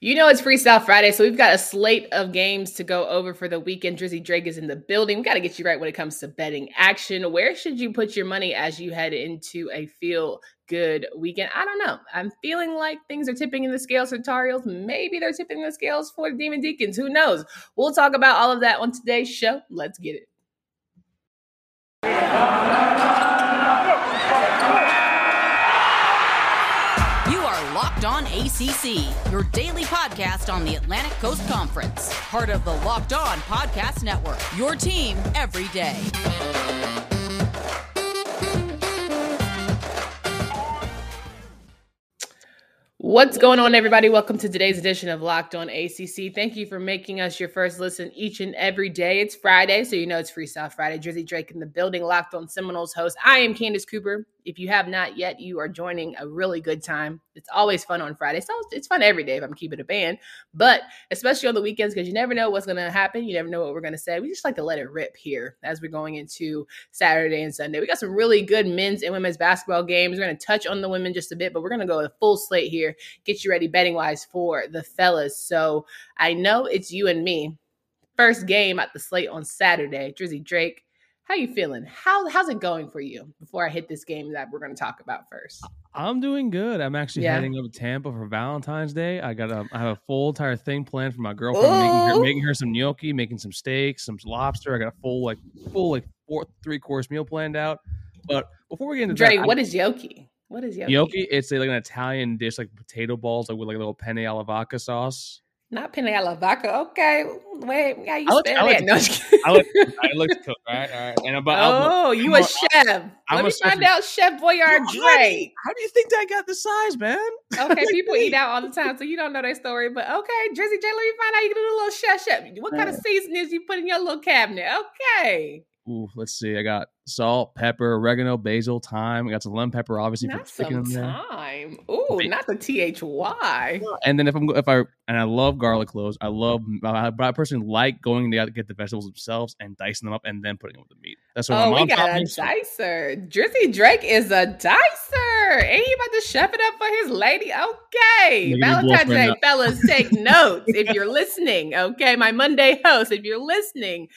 You know it's Freestyle Friday, so we've got a slate of games to go over for the weekend. Drizzy Drake is in the building. We got to get you right when it comes to betting action. Where should you put your money as you head into a feel good weekend? I don't know. I'm feeling like things are tipping in the scales for Tar. Maybe they're tipping the scales for the Demon Deacons. Who knows? We'll talk about all of that on today's show. Let's get it. Locked On ACC, your daily podcast on the Atlantic Coast Conference. Part of the Locked On Podcast Network, your team every day. What's going on, everybody? Welcome to today's edition of Locked On ACC. Thank you for making us your first listen each and every day. It's Friday, so you know it's Freestyle Friday. Drizzy Drake in the building, Locked On Seminoles host. I am Candace Cooper. If you have not yet, you are joining a really good time. It's always fun on Friday. So it's fun every day if I'm keeping a band, but especially on the weekends because you never know what's going to happen. You never know what we're going to say. We just like to let it rip here as we're going into Saturday and Sunday. We got some really good men's and women's basketball games. We're going to touch on the women just a bit, but we're going to go a full slate here, get you ready betting wise for the fellas. So I know it's you and me. First game at the slate on Saturday. Drizzy Drake how you feeling? How how's it going for you? Before I hit this game that we're going to talk about first. I'm doing good. I'm actually yeah. heading up to Tampa for Valentine's Day. I got a I have a full entire thing planned for my girlfriend, making her, making her, some gnocchi, making some steaks, some lobster. I got a full like full like four three course meal planned out. But before we get into Dre, that, what is gnocchi? What is gnocchi? Gnocchi, it's a, like an Italian dish, like potato balls, like with like a little penne alla vodka sauce. Not penne alla vodka. Okay, wait, how you I that? no, I look, I look to cook. All right, all right. And about, oh, I'm, you I'm a, chef. I'm, Let me find out, Chef Boyardee. How do you think that got the size, man? Okay, people eat out all the time, so you don't know their story. But okay, Drizzy J, let me find out you can do a little chef chef. What kind of seasonings you put in your little cabinet? Okay. Ooh, let's see. I got salt, pepper, oregano, basil, thyme. I got some lemon pepper, obviously not for some thyme. Ooh, not the T H Y. And then if I'm if I and I love garlic cloves. I love. I, I personally like going to get the vegetables themselves and dicing them up and then putting them with the meat. That's what. Oh, my mom we got a dicer. Drizzy Drake is a dicer. Ain't he about to chef it up for his lady? Okay, Valentine's Day, fellas, take notes if you're listening. Okay, my Monday host, if you're listening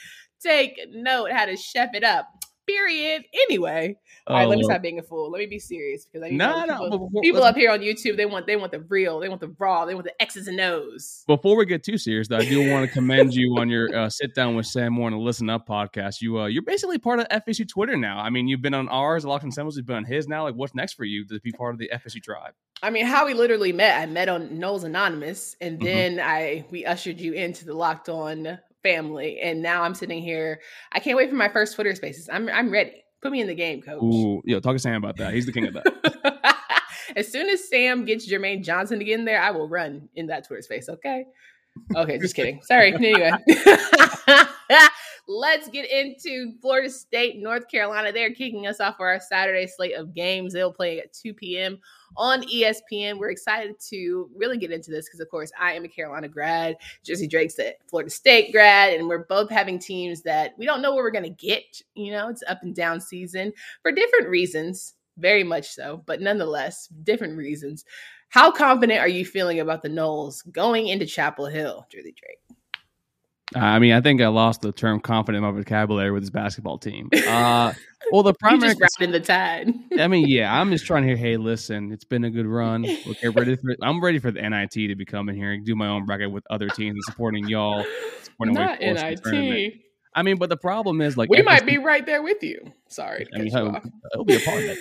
take note how to chef it up. Period. Anyway, all right. Let me oh. stop being a fool. Let me be serious because I nah, people, no, people up here on YouTube they want they want the real, they want the raw, they want the X's and O's. Before we get too serious, though, I do want to commend you on your uh, sit down with Sam Moore and Listen Up podcast. You uh, you're basically part of FSU Twitter now. I mean, you've been on ours, Locked On Seminoles, you've been on his now. Like, what's next for you to be part of the FSU tribe? I mean, how we literally met. I met on Noles Anonymous, and mm-hmm. then mm-hmm. I we ushered you into the Locked On family. And now I'm sitting here. I can't wait for my first Twitter spaces. I'm I'm ready. Put me in the game, coach. Ooh, yo, talk to Sam about that. He's the king of that. as soon as Sam gets Jermaine Johnson to get in there, I will run in that Twitter space. Okay. Okay, just kidding. Sorry. Anyway. Let's get into Florida State, North Carolina. They're kicking us off for our Saturday slate of games. They'll play at 2 p.m. on ESPN. We're excited to really get into this because, of course, I am a Carolina grad. Drizzy Drake's a Florida State grad, and we're both having teams that we don't know where we're going to get. You know, it's up and down season for different reasons, very much so, but nonetheless, different reasons. How confident are you feeling about the Noles going into Chapel Hill, Drizzy Drake? I mean, I think I lost the term confident in my vocabulary with this basketball team. Uh, well, the primary you just in the tide. I mean, yeah, I'm just trying to hear. Hey, listen, it's been a good run. Okay, ready for, I'm ready for the NIT to be coming here and do my own bracket with other teams and supporting y'all. Supporting Not NIT. I mean, but the problem is like we FSU, might be right there with you. Sorry, I mean, it'll be a part of that.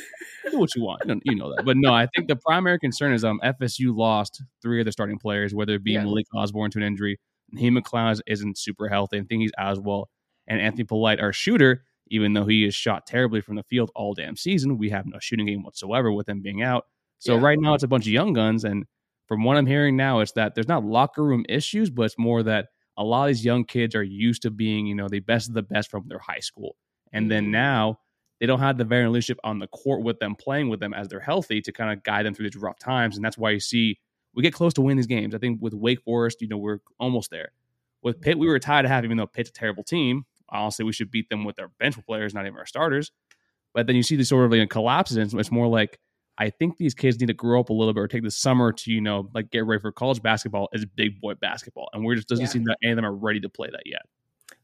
Do what you want, you know, you know, that. But no, I think the primary concern is um FSU lost three of their starting players, whether it be yeah. Malik Osborne to an injury, he McCloud isn't super healthy. I think he's as well. And Anthony Polite, our shooter, even though he has shot terribly from the field all damn season, we have no shooting game whatsoever with him being out. So yeah. right now it's a bunch of young guns. And from what I'm hearing now, it's that there's not locker room issues, but it's more that a lot of these young kids are used to being, you know, the best of the best from their high school. And then mm-hmm. now they don't have the veteran leadership on the court with them, playing with them as they're healthy to kind of guide them through these rough times. And that's why you see we get close to winning these games. I think with Wake Forest, you know, we're almost there. With Pitt, we were tied to half, even though Pitt's a terrible team. Honestly, we should beat them with our bench players, not even our starters. But then you see the sort of like collapses, and it's more like I think these kids need to grow up a little bit or take the summer to, you know, like get ready for college basketball as big boy basketball. And we're just doesn't yeah. seem that any of them are ready to play that yet.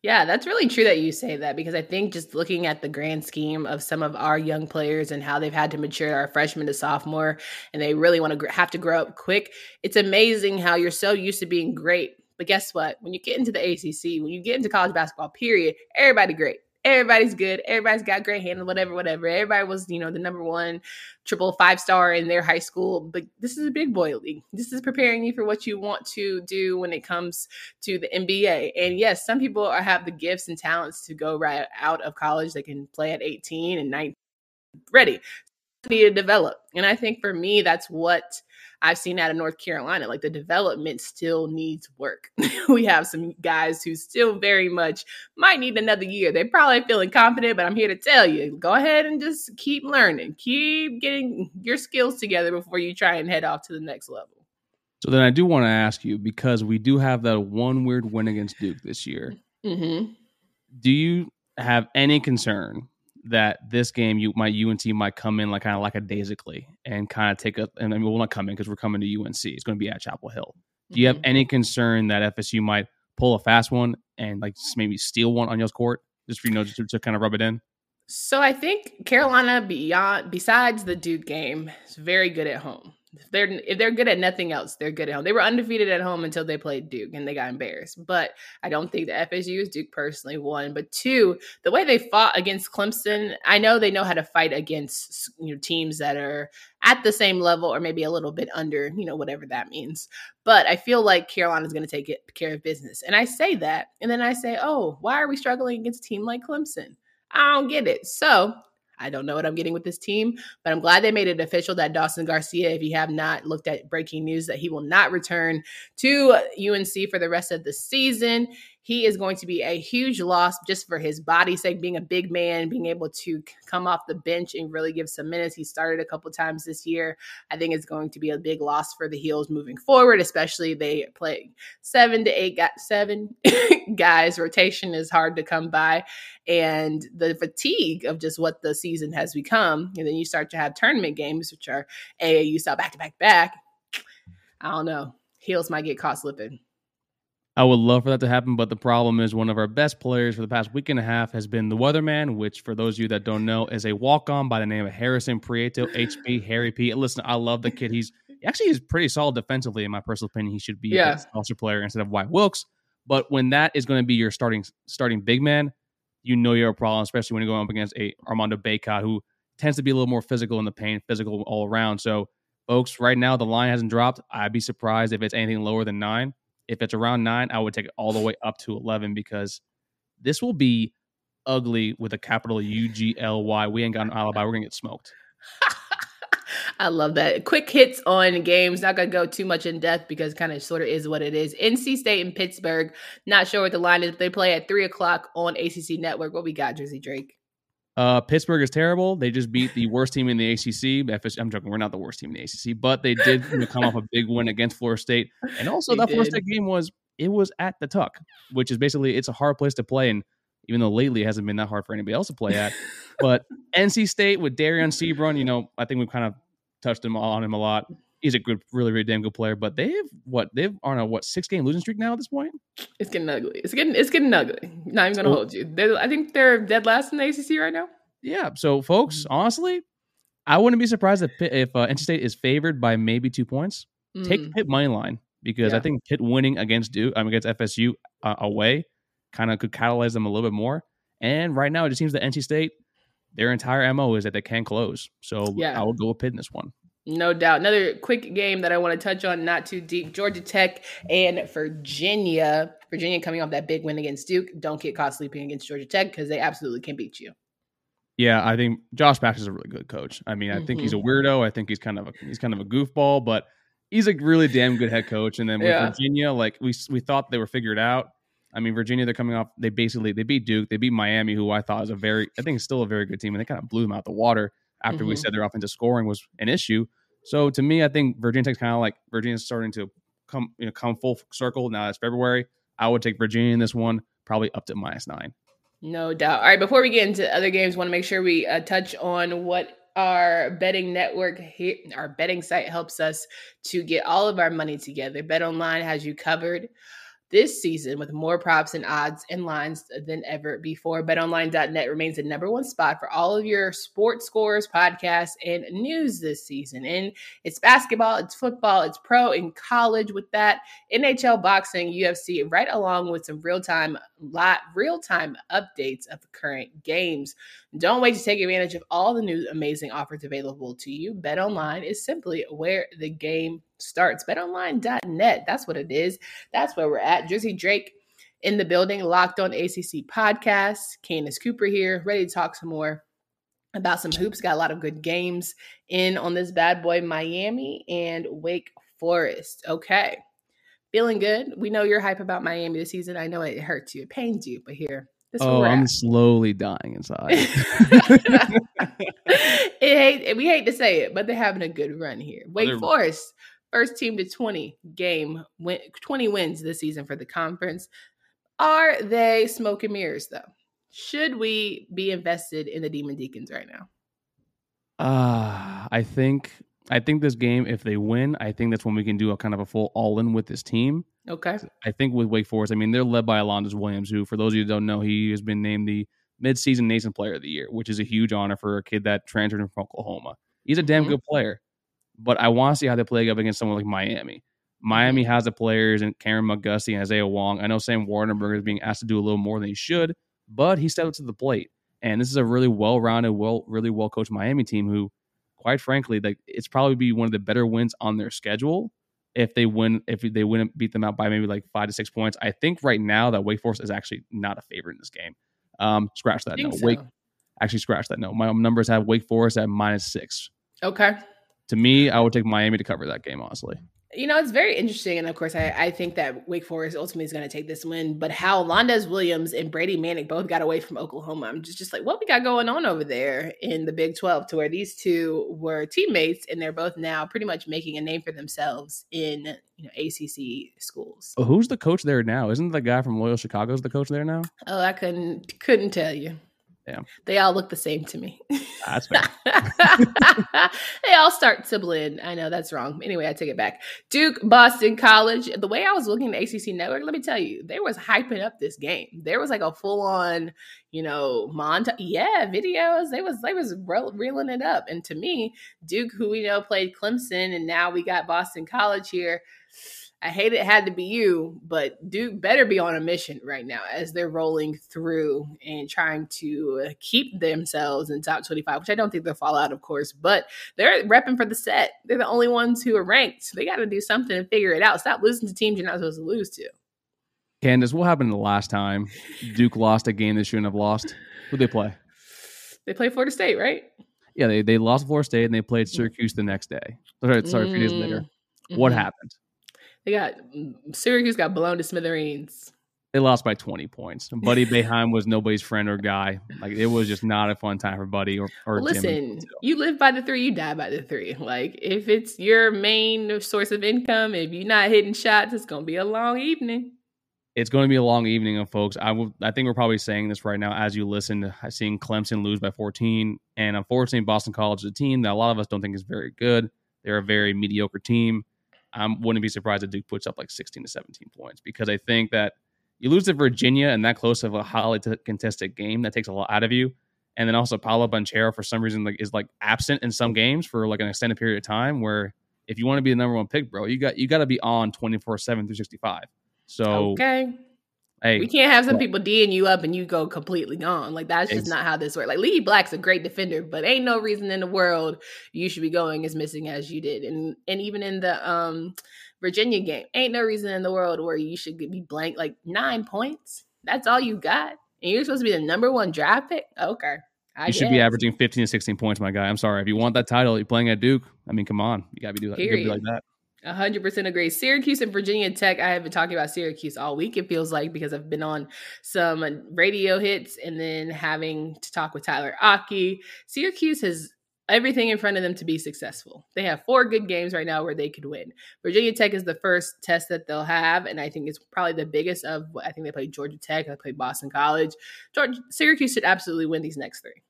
Yeah, that's really true that you say that because I think just looking at the grand scheme of some of our young players and how they've had to mature our freshman to sophomore and they really want to have to grow up quick, it's amazing how you're so used to being great. But guess what? When you get into the ACC, when you get into college basketball, period, everybody great everybody's good. Everybody's got great handle, whatever, whatever. Everybody was, you know, the number one triple five star in their high school. But this is a big boy league. This is preparing you for what you want to do when it comes to the NBA. And yes, some people are, have the gifts and talents to go right out of college. They can play at 18 and 19 ready. Need to develop. And I think for me, that's what I've seen out of North Carolina. Like the development still needs work. we have some guys who still very much might need another year. They're probably feeling confident, but I'm here to tell you go ahead and just keep learning, keep getting your skills together before you try and head off to the next level. So then I do want to ask you because we do have that one weird win against Duke this year. Mm-hmm. Do you have any concern that this game you my UNC might come in like kind of like a daisically and kind of take a and I mean we'll not come in because we're coming to UNC. It's going to be at Chapel Hill. Do you have mm-hmm. any concern that FSU might pull a fast one and like maybe steal one on y'all's court just for you know just to, to kind of rub it in? So I think Carolina beyond besides the Duke game is very good at home. If they're if they're good at nothing else, they're good at home. They were undefeated at home until they played Duke and they got embarrassed. But I don't think the FSU is Duke personally one. But two, the way they fought against Clemson, I know they know how to fight against you know teams that are at the same level or maybe a little bit under, you know, whatever that means. But I feel like Carolina's going to take it, care of business. And I say that, and then I say, oh, why are we struggling against a team like Clemson? I don't get it. So I don't know what I'm getting with this team, but I'm glad they made it official that Dawson Garcia, if you have not looked at breaking news, that he will not return to UNC for the rest of the season he is going to be a huge loss just for his body's sake, being a big man, being able to come off the bench and really give some minutes. He started a couple times this year. I think it's going to be a big loss for the Heels moving forward, especially they play seven to eight, got seven guys. Rotation is hard to come by. And the fatigue of just what the season has become. And then you start to have tournament games, which are AAU style back to back back. I don't know. Heels might get caught slipping. I would love for that to happen, but the problem is one of our best players for the past week and a half has been the Weatherman, which, for those of you that don't know, is a walk on by the name of Harrison Prieto, HP, Harry P. Listen, I love the kid. He's actually he's pretty solid defensively, in my personal opinion. He should be yeah. a roster player instead of Wyatt Wilkes. But when that is going to be your starting starting big man, you know you're a problem, especially when you're going up against a Armando Bacot, who tends to be a little more physical in the paint, physical all around. So, folks, right now the line hasn't dropped. I'd be surprised if it's anything lower than nine. If it's around nine, I would take it all the way up to 11 because this will be ugly with a capital U G L Y. We ain't got an alibi. We're going to get smoked. I love that. Quick hits on games. Not going to go too much in depth because kind of sort of is what it is. NC State and Pittsburgh. Not sure what the line is. But they play at 3 o'clock on ACC Network. What we got, Drizzy Drake? Uh, Pittsburgh is terrible. They just beat the worst team in the ACC. I'm joking. We're not the worst team in the ACC, but they did come off a big win against Florida State. And also, they that did. Florida State game was it was at the Tuck, which is basically it's a hard place to play. And even though lately it hasn't been that hard for anybody else to play at, but NC State with Dereon Seabron, you know, I think we've kind of touched him on him a lot. He's a good, really, really damn good player. But they've what they've on a what six game losing streak now at this point. It's getting ugly. It's getting it's getting ugly. Not even gonna hold you. They're, I think they're dead last in the ACC right now. Yeah. So, folks, mm-hmm. honestly, I wouldn't be surprised if if uh, NC State is favored by maybe two points. Mm. Take Pitt money line because yeah. I think Pitt winning against Duke, um, against FSU uh, away, kind of could catalyze them a little bit more. And right now, it just seems that NC State, their entire mo is that they can't close. So yeah. I will go with Pitt in this one. No doubt. Another quick game that I want to touch on, not too deep. Georgia Tech and Virginia. Virginia coming off that big win against Duke. Don't get caught sleeping against Georgia Tech because they absolutely can beat you. Yeah, I think Josh Bass is a really good coach. I mean, I mm-hmm. think he's a mm-hmm. weirdo. I think he's kind of a, he's kind of a goofball, but he's a really damn good head coach. And then with yeah. Virginia, like we we thought they were figured out. I mean, Virginia, they're coming off. They basically they beat Duke, they beat Miami, who I thought is a very, I think, is still a very good team, and they kind of blew them out the water after mm-hmm. we said their offensive scoring was an issue. So to me, I think Virginia Tech's kind of like Virginia's starting to come, you know, come full circle now. It's February. I would take Virginia in this one, probably up to minus nine. No doubt. All right, before we get into other games, want to make sure we uh, touch on what our betting network our betting site helps us to get all of our money together. Bet Online has you covered this season with more props and odds and lines than ever before. BetOnline.net remains the number one spot for all of your sports scores, podcasts, and news this season. And it's basketball, it's football, it's pro and college with that, NHL, boxing, UFC, right along with some real time lot real time updates of the current games. Don't wait to take advantage of all the new amazing offers available to you. Bet Online is simply where the game starts. BetOnline.net. That's what it is. That's where we're at. Drizzy Drake in the building, locked on ACC podcast. Candace Cooper here, ready to talk some more about some hoops. Got a lot of good games in on this bad boy, Miami and Wake Forest. Okay. Feeling good. We know you're hype about Miami this season. I know it hurts you, it pains you, but here. oh, I'm at. slowly dying inside. it hate, we hate to say it, but they're having a good run here. Oh, Wake Forest first team to 20 game win, 20 wins this season for the conference. Are they smoke and mirrors though? Should we be invested in the Demon Deacons right now? Uh, I think I think this game, if they win, I think that's when we can do a kind of a full all in with this team. Okay. I think with Wake Forest, I mean, they're led by Alondes Williams, who, for those of you who don't know, he has been named the midseason Nation Player of the Year, which is a huge honor for a kid that transferred from Oklahoma. He's a damn mm-hmm. good player but I want to see how they play up against someone like Miami. Miami has the players and Kameron McGusty and Isaiah Wong. I know Sam Waardenburg is being asked to do a little more than he should, but he stepped up to the plate. And this is a really well-rounded, well, really well-coached Miami team who, quite frankly, like it's probably be one of the better wins on their schedule if they win. If they win, beat them out by maybe like five to six points. I think right now that Wake Forest is actually not a favorite in this game. Um, scratch that. No, so. Wake. Actually, scratch that. No, my numbers have Wake Forest at minus six. Okay to me, I would take Miami to cover that game, honestly. You know, it's very interesting. And of course, I, I think that Wake Forest ultimately is going to take this win. But how Londes Williams and Brady Manek both got away from Oklahoma, I'm just, just like, what we got going on over there in the Big 12 to where these two were teammates and they're both now pretty much making a name for themselves in you know ACC schools. Well, who's the coach there now? Isn't the guy from Loyola Chicago's the coach there now? Oh, I couldn't couldn't tell you. Yeah. They all look the same to me. Ah, that's fair. they all start to blend. I know that's wrong. Anyway, I take it back. Duke, Boston College. The way I was looking at ACC Network, let me tell you, they was hyping up this game. There was like a full on, you know, montage. Yeah, videos. They was they was re- reeling it up. And to me, Duke, who we know played Clemson, and now we got Boston College here I hate it had to be you, but Duke better be on a mission right now as they're rolling through and trying to uh, keep themselves in top 25, which I don't think they'll fall out, of course, but they're repping for the set. They're the only ones who are ranked. So They got to do something and figure it out. Stop losing to teams you're not supposed to lose to. Candace, what happened the last time Duke lost a game they shouldn't have lost? Who they play? They play Florida State, right? Yeah, they, they lost Florida State and they played mm. Syracuse the next day. Sorry, sorry, a few days later. Mm. Mm-hmm. What happened? They got mm, Syracuse got blown to smithereens. They lost by 20 points. Buddy Boeheim was nobody's friend or guy. Like it was just not a fun time for Buddy or, or Listen, you live by the three, you die by the three. Like if it's your main source of income, if you're not hitting shots, it's gonna be a long evening. It's going to be a long evening of folks. I will. I think we're probably saying this right now as you listen to seeing Clemson lose by 14, and unfortunately, Boston College is a team that a lot of us don't think is very good. They're a very mediocre team. I wouldn't be surprised if Duke puts up like 16 to 17 points because I think that you lose to Virginia and that close of a highly contested game that takes a lot out of you. And then also Paolo Banchero for some reason like is like absent in some games for like an extended period of time where if you want to be the number one pick, bro, you got you got to be on 24 7 through 65. So okay. Hey, we can't have some people D'ing you up and you go completely gone. Like that's just not how this works. Like Leaky Black's a great defender, but ain't no reason in the world you should be going as missing as you did. And and even in the um Virginia game, ain't no reason in the world where you should be blank like nine points. That's all you got. And you're supposed to be the number one draft pick? Okay. I you guess. should be averaging 15 to 16 points, my guy. I'm sorry. If you want that title, you're playing at Duke. I mean, come on. You gotta be doing that. like that. 100% agree. Syracuse and Virginia Tech. I have been talking about Syracuse all week, it feels like, because I've been on some radio hits and then having to talk with Tyler Aki. Syracuse has everything in front of them to be successful. They have four good games right now where they could win. Virginia Tech is the first test that they'll have, and I think it's probably the biggest of. I think they play Georgia Tech, they play Boston College. Syracuse should absolutely win these next three.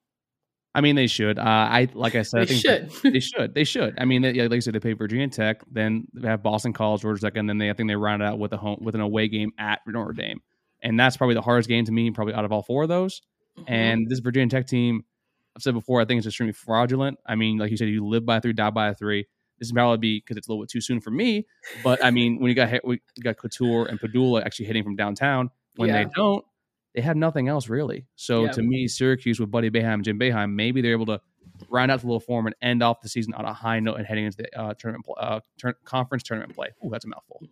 I mean, they should. Uh, I like I said, they I think should. they should. They should. I mean, they, like I said, they play Virginia Tech, then they have Boston College, Georgia Tech, and then they I think they round it out with a home with an away game at Notre Dame, and that's probably the hardest game to me, probably out of all four of those. Mm-hmm. And this Virginia Tech team, I've said before, I think it's extremely fraudulent. I mean, like you said, you live by a three, die by a three. This is probably be because it's a little bit too soon for me. But I mean, when you got hit, we got Cattoor and Pedulla actually hitting from downtown, when yeah. they don't, they have nothing else really. So yeah. to me, Syracuse with Buddy Boeheim, Jim Boeheim, maybe they're able to round out the little form and end off the season on a high note and heading into the uh, tournament uh, conference tournament play. Ooh, that's a mouthful.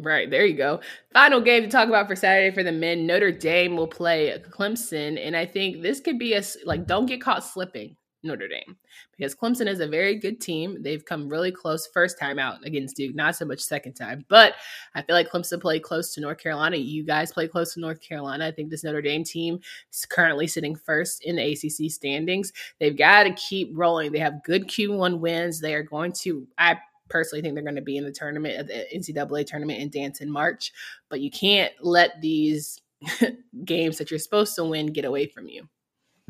Right there, you go. Final game to talk about for Saturday for the men. Notre Dame will play Clemson, and I think this could be a like don't get caught slipping. Notre Dame because Clemson is a very good team. They've come really close first time out against Duke, not so much second time. But I feel like Clemson played close to North Carolina. You guys play close to North Carolina. I think this Notre Dame team is currently sitting first in the ACC standings. They've got to keep rolling. They have good Q1 wins. They are going to, I personally think they're going to be in the tournament, uh, the NCAA tournament and dance in March. But you can't let these games that you're supposed to win get away from you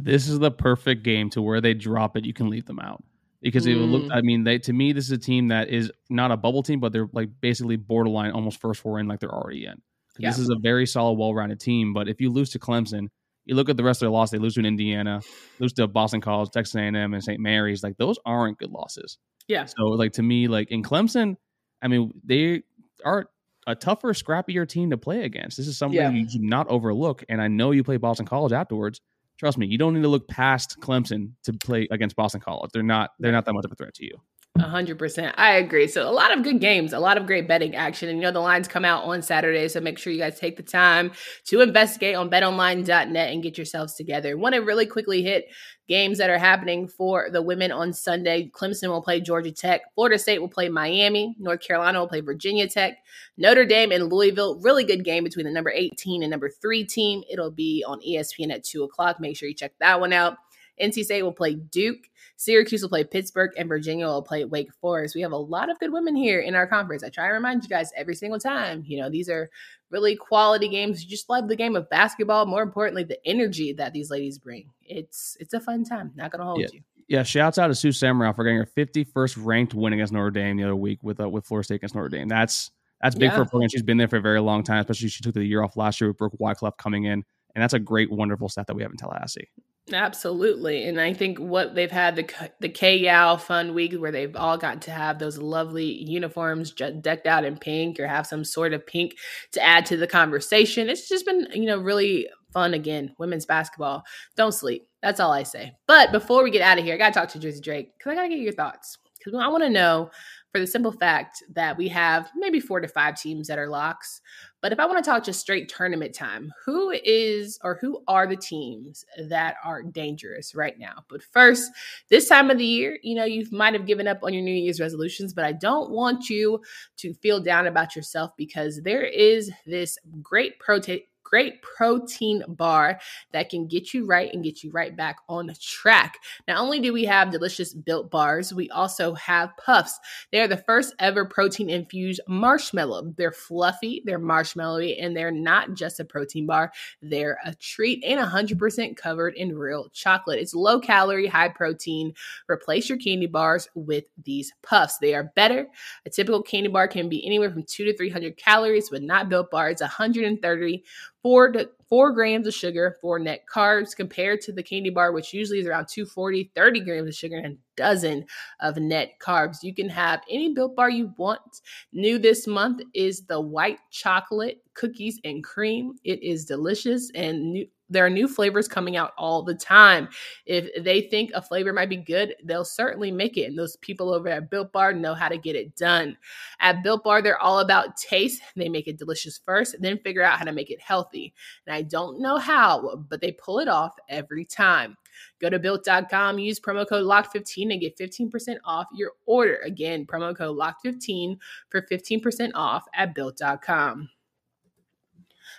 this is the perfect game to where they drop it, you can leave them out. Because mm. it look, I mean, they to me, this is a team that is not a bubble team, but they're like basically borderline almost first four in, like they're already in. Yeah. This is a very solid, well rounded team. But if you lose to Clemson, you look at the rest of their loss, they lose to Indiana, lose to Boston College, Texas A&M, and St. Mary's. Like those aren't good losses. Yeah. So like to me, like in Clemson, I mean, they are a tougher, scrappier team to play against. This is something yeah. you should not overlook. And I know you play Boston College afterwards. Trust me, you don't need to look past Clemson to play against Boston College. They're not they're not that much of a threat to you. A hundred percent. I agree. So a lot of good games, a lot of great betting action. And you know the lines come out on Saturday. So make sure you guys take the time to investigate on betonline.net and get yourselves together. Want to really quickly hit games that are happening for the women on Sunday. Clemson will play Georgia Tech. Florida State will play Miami. North Carolina will play Virginia Tech. Notre Dame and Louisville. Really good game between the number 18 and number three team. It'll be on ESPN at two o'clock. Make sure you check that one out. NC State will play Duke. Syracuse will play Pittsburgh, and Virginia will play Wake Forest. We have a lot of good women here in our conference. I try to remind you guys every single time. You know, these are really quality games. You just love the game of basketball. More importantly, the energy that these ladies bring. It's it's a fun time. Not gonna hold yeah. you. Yeah, shouts out to Sue Semrau for getting her 51st ranked win against Notre Dame the other week with uh, with Florida State against Notre Dame. That's that's big yeah. for a program. She's been there for a very long time, especially she took the year off last year with Brooke Wyckoff coming in. And that's a great, wonderful stat that we have in Tallahassee. Absolutely. And I think what they've had the the K Fun Week where they've all got to have those lovely uniforms decked out in pink or have some sort of pink to add to the conversation. It's just been, you know, really fun again. Women's basketball. Don't sleep. That's all I say. But before we get out of here, I got to talk to Drizzy Drake because I got to get your thoughts. Because I want to know for the simple fact that we have maybe four to five teams that are locks. But if I want to talk just straight tournament time, who is or who are the teams that are dangerous right now? But first, this time of the year, you know, you might have given up on your New Year's resolutions, but I don't want you to feel down about yourself because there is this great protein great protein bar that can get you right and get you right back on track. Not only do we have delicious built bars, we also have puffs. They are the first ever protein infused marshmallow. They're fluffy, they're marshmallowy, and they're not just a protein bar, they're a treat and 100% covered in real chocolate. It's low calorie, high protein. Replace your candy bars with these puffs. They are better. A typical candy bar can be anywhere from two to 300 calories, but not built bars 130 four to four grams of sugar, four net carbs compared to the candy bar, which usually is around 240, 30 grams of sugar and a dozen of net carbs. You can have any built bar you want. New this month is the white chocolate cookies and cream. It is delicious and new there are new flavors coming out all the time. If they think a flavor might be good, they'll certainly make it. And those people over at Built Bar know how to get it done. At Built Bar, they're all about taste. They make it delicious first, then figure out how to make it healthy. And I don't know how, but they pull it off every time. Go to built.com, use promo code LOCK15 and get 15% off your order. Again, promo code LOCK15 for 15% off at built.com.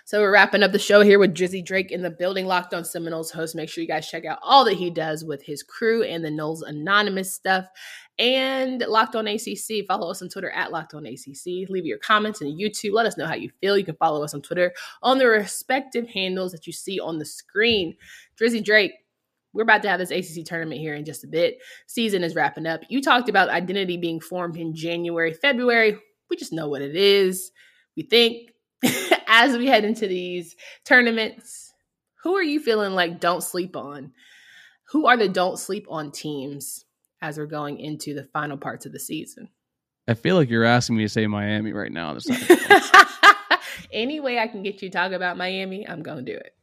So we're wrapping up the show here with Drizzy Drake in the building, Locked on Seminoles host. Make sure you guys check out all that he does with his crew and the Noles Anonymous stuff. And Locked on ACC. Follow us on Twitter at Locked on ACC. Leave your comments in YouTube. Let us know how you feel. You can follow us on Twitter on the respective handles that you see on the screen. Drizzy Drake, we're about to have this ACC tournament here in just a bit. Season is wrapping up. You talked about identity being formed in January, February. We just know what it is. We think as we head into these tournaments, who are you feeling like don't sleep on? Who are the don't sleep on teams as we're going into the final parts of the season? I feel like you're asking me to say Miami right now. Any way I can get you to talk about Miami, I'm going to do it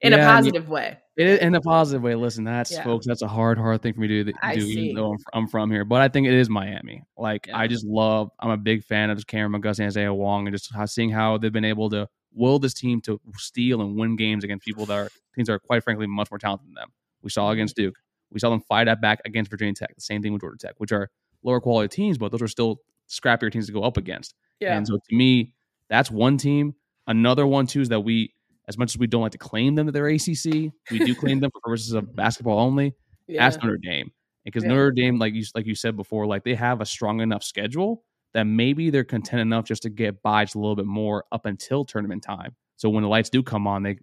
in yeah, a positive way. It in a positive way. Listen, that's yeah. folks. That's a hard, hard thing for me to do. do even though I'm, I'm, from here, but I think it is Miami. Like yeah. I just love. I'm a big fan of just Kameron McGusty and Isaiah Wong, and just seeing how they've been able to will this team to steal and win games against people that are teams that are quite frankly much more talented than them. We saw mm-hmm. against Duke. We saw them fight that back against Virginia Tech. The same thing with Georgia Tech, which are lower quality teams, but those are still scrappier teams to go up against. Yeah. And so to me, that's one team. Another one too is that we, as much as we don't like to claim them that they're ACC, we do claim them for purposes of basketball only. Yeah. Ask Notre Dame because yeah. Notre Dame, like you like you said before, like they have a strong enough schedule that maybe they're content enough just to get by just a little bit more up until tournament time. So when the lights do come on, they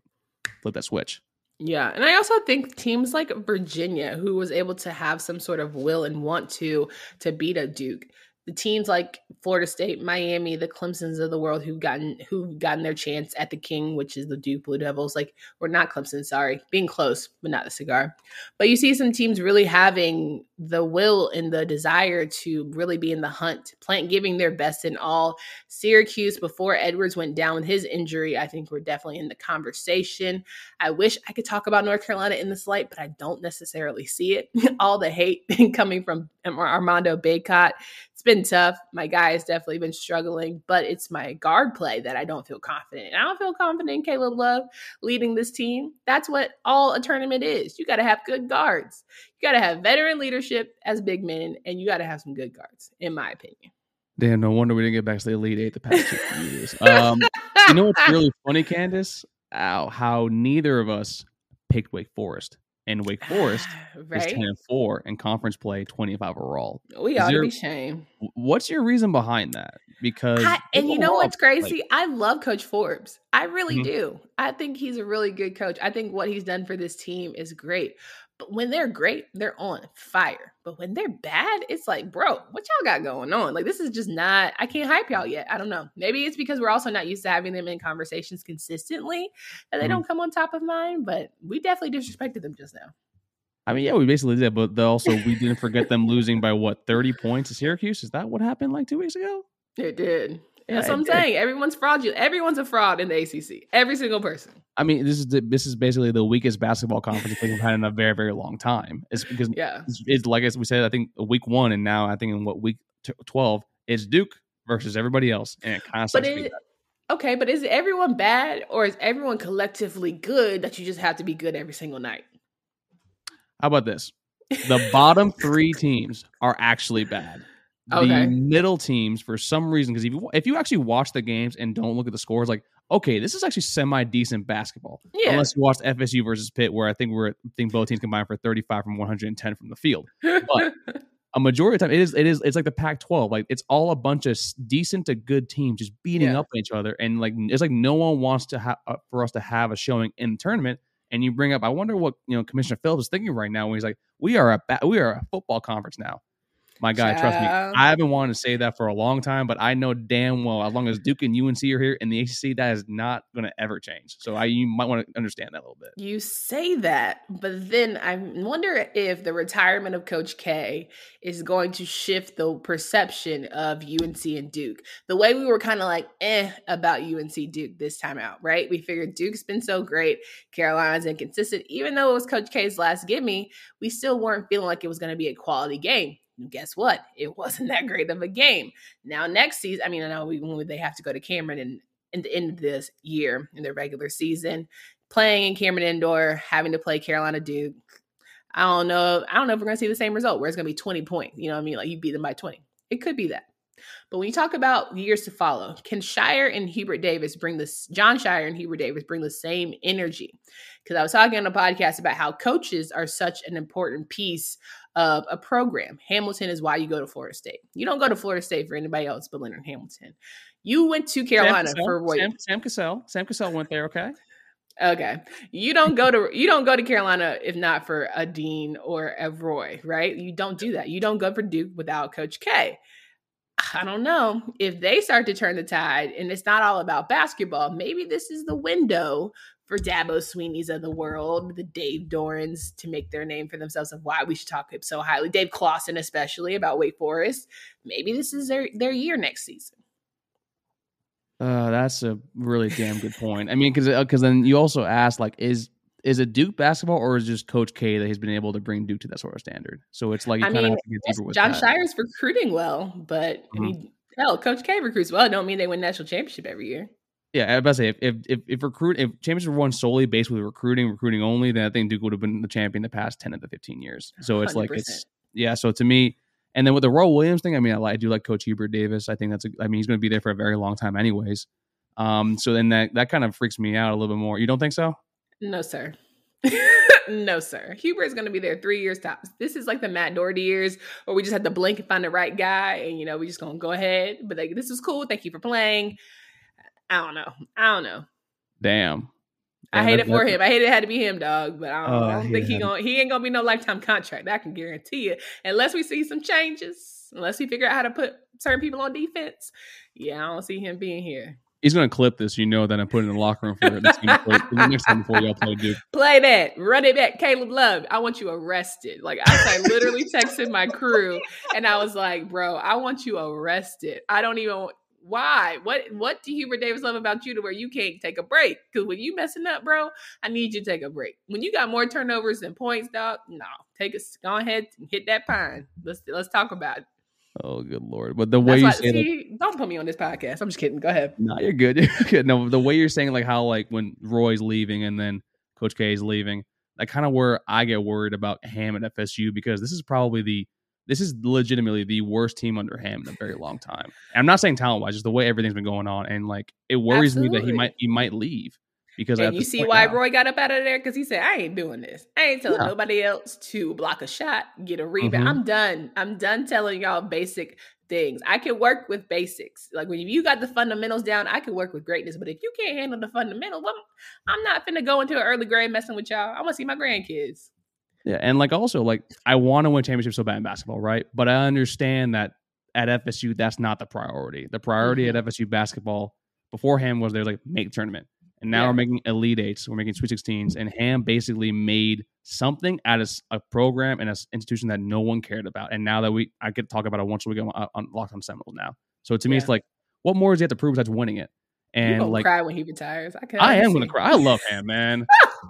flip that switch. Yeah, and I also think teams like Virginia, who was able to have some sort of will and want to to beat a Duke, the teams like Florida State, Miami, the Clemsons of the world who've gotten who've gotten their chance at the King, which is the Duke Blue Devils, like we're not Clemson, sorry, being close, but not the cigar. But you see some teams really having the will and the desire to really be in the hunt, plant giving their best in all. Syracuse before Edwards went down with his injury, I think we're definitely in the conversation. I wish I could talk about North Carolina in this light, but I don't necessarily see it. all the hate coming from Armando Bacot it's been tough. My guy has definitely been struggling, but it's my guard play that I don't feel confident. And I don't feel confident in Caleb Love leading this team. That's what all a tournament is. You got to have good guards. You got to have veteran leadership as big men, and you got to have some good guards, in my opinion. Damn, no wonder we didn't get back to the Elite Eight the past two years. Um, you know what's really funny, Candace? How, how neither of us picked Wake Forest and Wake Forest right? is 10 and 4 and conference play 25 overall. We ought to be shame. What's your reason behind that? Because I, and you know what's crazy? Like, I love Coach Forbes. I really mm-hmm. do. I think he's a really good coach. I think what he's done for this team is great. But when they're great, they're on fire. But when they're bad, it's like, bro, what y'all got going on? Like, this is just not, I can't hype y'all yet. I don't know. Maybe it's because we're also not used to having them in conversations consistently that they mm-hmm. don't come on top of mind, but we definitely disrespected them just now. I mean, yeah, we basically did, but also we didn't forget them losing by what, 30 points to Syracuse? Is that what happened like two weeks ago? It did. That's what I'm saying. Everyone's fraudulent. Everyone's a fraud in the ACC. Every single person. I mean, this is the, this is basically the weakest basketball conference we've had in a very very long time. It's because yeah, it's, it's like as we said, I think week one, and now I think in what week t- twelve, it's Duke versus everybody else, and it kind of. But it, okay, but is everyone bad, or is everyone collectively good that you just have to be good every single night? How about this? The bottom three teams are actually bad. Okay. The middle teams, for some reason, because if you if you actually watch the games and don't look at the scores, like okay, this is actually semi decent basketball. Yeah. Unless you watched FSU versus Pitt, where I think we're I think both teams combined for 35 from 110 from the field. But a majority of the time, it is it is it's like the Pac-12. Like it's all a bunch of decent to good teams just beating yeah. up on each other, and like it's like no one wants to have uh, for us to have a showing in the tournament. And you bring up, I wonder what you know Commissioner Phillips is thinking right now when he's like, we are a ba- we are a football conference now. My guy, trust me. I haven't wanted to say that for a long time, but I know damn well as long as Duke and UNC are here in the ACC, that is not going to ever change. So I you might want to understand that a little bit. You say that, but then I wonder if the retirement of Coach K is going to shift the perception of UNC and Duke. The way we were kind of like eh about UNC Duke this time out, right? We figured Duke's been so great, Carolina's inconsistent. Even though it was Coach K's last gimme, we still weren't feeling like it was going to be a quality game guess what? It wasn't that great of a game. Now, next season, I mean, I know we, when they have to go to Cameron and in the end of this year in their regular season, playing in Cameron Indoor, having to play Carolina Duke. I don't know. I don't know if we're going to see the same result where it's going to be 20 points. You know what I mean? Like you beat them by 20. It could be that. But when you talk about years to follow, can Scheyer and Hubert Davis bring this, Jon Scheyer and Hubert Davis bring the same energy? Because I was talking on a podcast about how coaches are such an important piece of a program. Hamilton is why you go to Florida State. You don't go to Florida State for anybody else but Leonard Hamilton. You went to Carolina Sam for what? Sam, Sam Cassell. Sam Cassell went there, okay? Okay. You don't go to you don't go to Carolina if not for a Dean or a Roy, right? You don't do that. You don't go for Duke without Coach K. I don't know if they start to turn the tide and it's not all about basketball. Maybe this is the window for Dabo Swinney's of the world, the Dave Doerens to make their name for themselves of why we should talk so highly. Dave Clawson, especially about Wake Forest. Maybe this is their, their year next season. Uh, that's a really damn good point. I mean, because because uh, then you also ask like, is is it Duke basketball or is just Coach K that he's been able to bring Duke to that sort of standard? So it's like you kind of have to get deeper with Jon that. Scheyer's recruiting well, but mm-hmm. I mean, hell, Coach K recruits well. Don't mean they win national championship every year. Yeah, I was about to say if if if, if recruit if championship were won solely based with recruiting, recruiting only, then I think Duke would have been the champion the past ten of the fifteen years. So it's 100%. like it's yeah. So to me, and then with the Roy Williams thing, I mean, I, I do like Coach Hubert Davis. I think that's a, I mean, he's going to be there for a very long time, anyways. Um, so then that that kind of freaks me out a little bit more. You don't think so? No, sir. no, sir. Hubert's going to be there three years tops. This is like the Matt Doherty years, where we just had to blink and find the right guy, and you know we just going to go ahead. But like, this is cool. Thank you for playing. I don't know. I don't know. Damn. I hate it for him. I hate it had to be him, dog. But I don't, uh, I don't think he gonna he ain't gonna be no lifetime contract. I can guarantee it. Unless we see some changes, unless we figure out how to put certain people on defense. Yeah, I don't see him being here he's going to clip this. You know that I'm putting in the locker room for the next time before y'all play Duke. Play that. Run it back. Caleb Love, I want you arrested. Like I, I literally texted my crew and I was like, bro, I want you arrested. I don't even why? What what do Hubert Davis love about you to where you can't take a break? Because when you messing up, bro, I need you to take a break. When you got more turnovers than points, dog, no, take a go ahead and hit that pine. Let's let's talk about it. Oh, good lord! But the way you say, see, like, don't put me on this podcast. I'm just kidding. Go ahead. No, nah, you're good. You're good. No, the way you're saying like how like when Roy's leaving and then Coach K is leaving, that kind of where I get worried about Ham at FSU because this is probably the this is legitimately the worst team under Ham in a very long time. And I'm not saying talent wise, just the way everything's been going on, and like it worries Absolutely. me that he might he might leave because and you see why now, Roy got up out of there because he said, "I ain't doing this. I ain't telling yeah. nobody else to block a shot, get a rebound. Mm-hmm. I'm done. I'm done telling y'all basic things. I can work with basics. Like when you got the fundamentals down, I can work with greatness. But if you can't handle the fundamentals, well, I'm not finna go into an early grade messing with y'all. I want to see my grandkids. Yeah, and like also like I want to win championships so bad in basketball, right? But I understand that at FSU that's not the priority. The priority mm-hmm. at FSU basketball beforehand was they're like make tournament. And now yeah. we're making Elite Eights, we're making Sweet 16s, and Ham basically made something out of a program and an institution that no one cared about. And now that we, I get to talk about it once we go uh, on, on Locked on Seminoles now. So to me, yeah. it's like, what more does he have to prove besides winning it? And like, cry when he retires. I, I am gonna cry. I love him, man.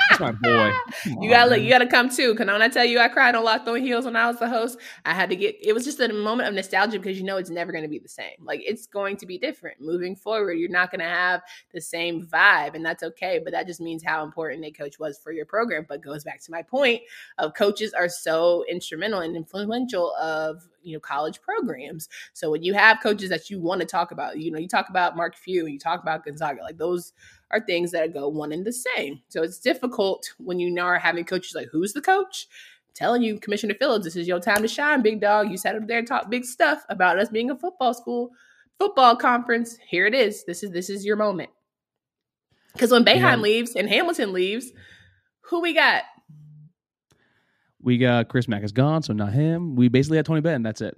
That's my boy. Come you gotta look, you gotta come too. Can I tell you I cried on Locked on Heels when I was the host? I had to get it was just a moment of nostalgia because you know it's never gonna be the same. Like it's going to be different. Moving forward, you're not gonna have the same vibe, and that's okay. But that just means how important a coach was for your program. But goes back to my point of coaches are so instrumental and influential of you know college programs. So when you have coaches that you want to talk about, you know, you talk about Mark Few, and you talk about Gonzaga, like those are things that go one and the same. So it's difficult when you are having coaches like who's the coach? telling you, Commissioner Phillips, this is your time to shine, big dog. You sat up there and talked big stuff about us being a football school, football conference. Here it is. This is this is your moment. Because when Boeheim yeah. leaves and Hamilton leaves, who we got? We got Chris Mack is gone, so not him. We basically had Tony Bennett. That's it.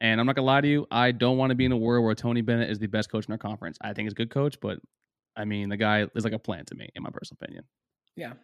And I'm not gonna lie to you, I don't want to be in a world where Tony Bennett is the best coach in our conference. I think he's a good coach, but I mean, the guy is like a plant to me, in my personal opinion. Yeah,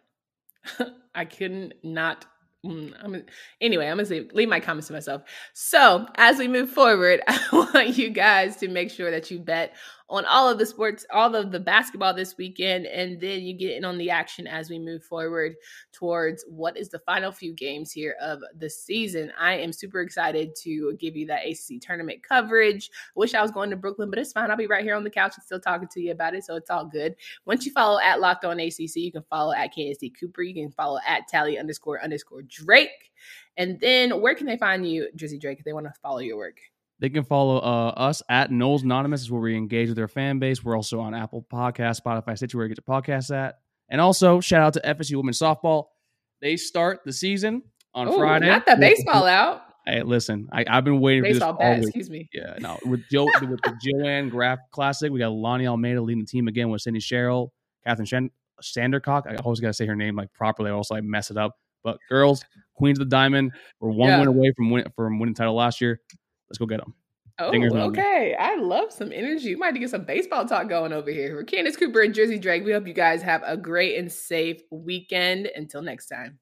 I couldn't not Mm, I'm anyway, I'm gonna leave my comments to myself. So as we move forward, I want you guys to make sure that you bet on all of the sports, all of the basketball this weekend, and then you get in on the action as we move forward towards what is the final few games here of the season. I am super excited to give you that ACC tournament coverage. Wish I was going to Brooklyn, but it's fine. I'll be right here on the couch and still talking to you about it, so it's all good. Once you follow at Locked On ACC, you can follow at KSD Cooper. You can follow at Tally underscore underscore Drake. And then where can they find you, Drizzy Drake, if they want to follow your work? They can follow uh, us at Noles Anonymous, is where we engage with their fan base. We're also on Apple Podcast, Spotify, Stitcher, where you get your podcasts at. And also, shout out to FSU Women's Softball. They start the season on Ooh, Friday. Not the baseball out. Hey, listen, I, have been waiting baseball for this bat, Excuse me. Yeah, no. With Joe, with the Joanne Graf Classic, we got Lonni Alameda leading the team again with Sydney Sherrill, Catherine Shen, Sandercock. I always gotta say her name like properly, also I mess it up. But girls, Queens of the Diamond, we're one yeah. win away from win, from winning title last year. Let's go get them. Oh, okay. I love some energy. We might get some baseball talk going over here. For Candace Cooper and Drizzy Drake, we hope you guys have a great and safe weekend. Until next time.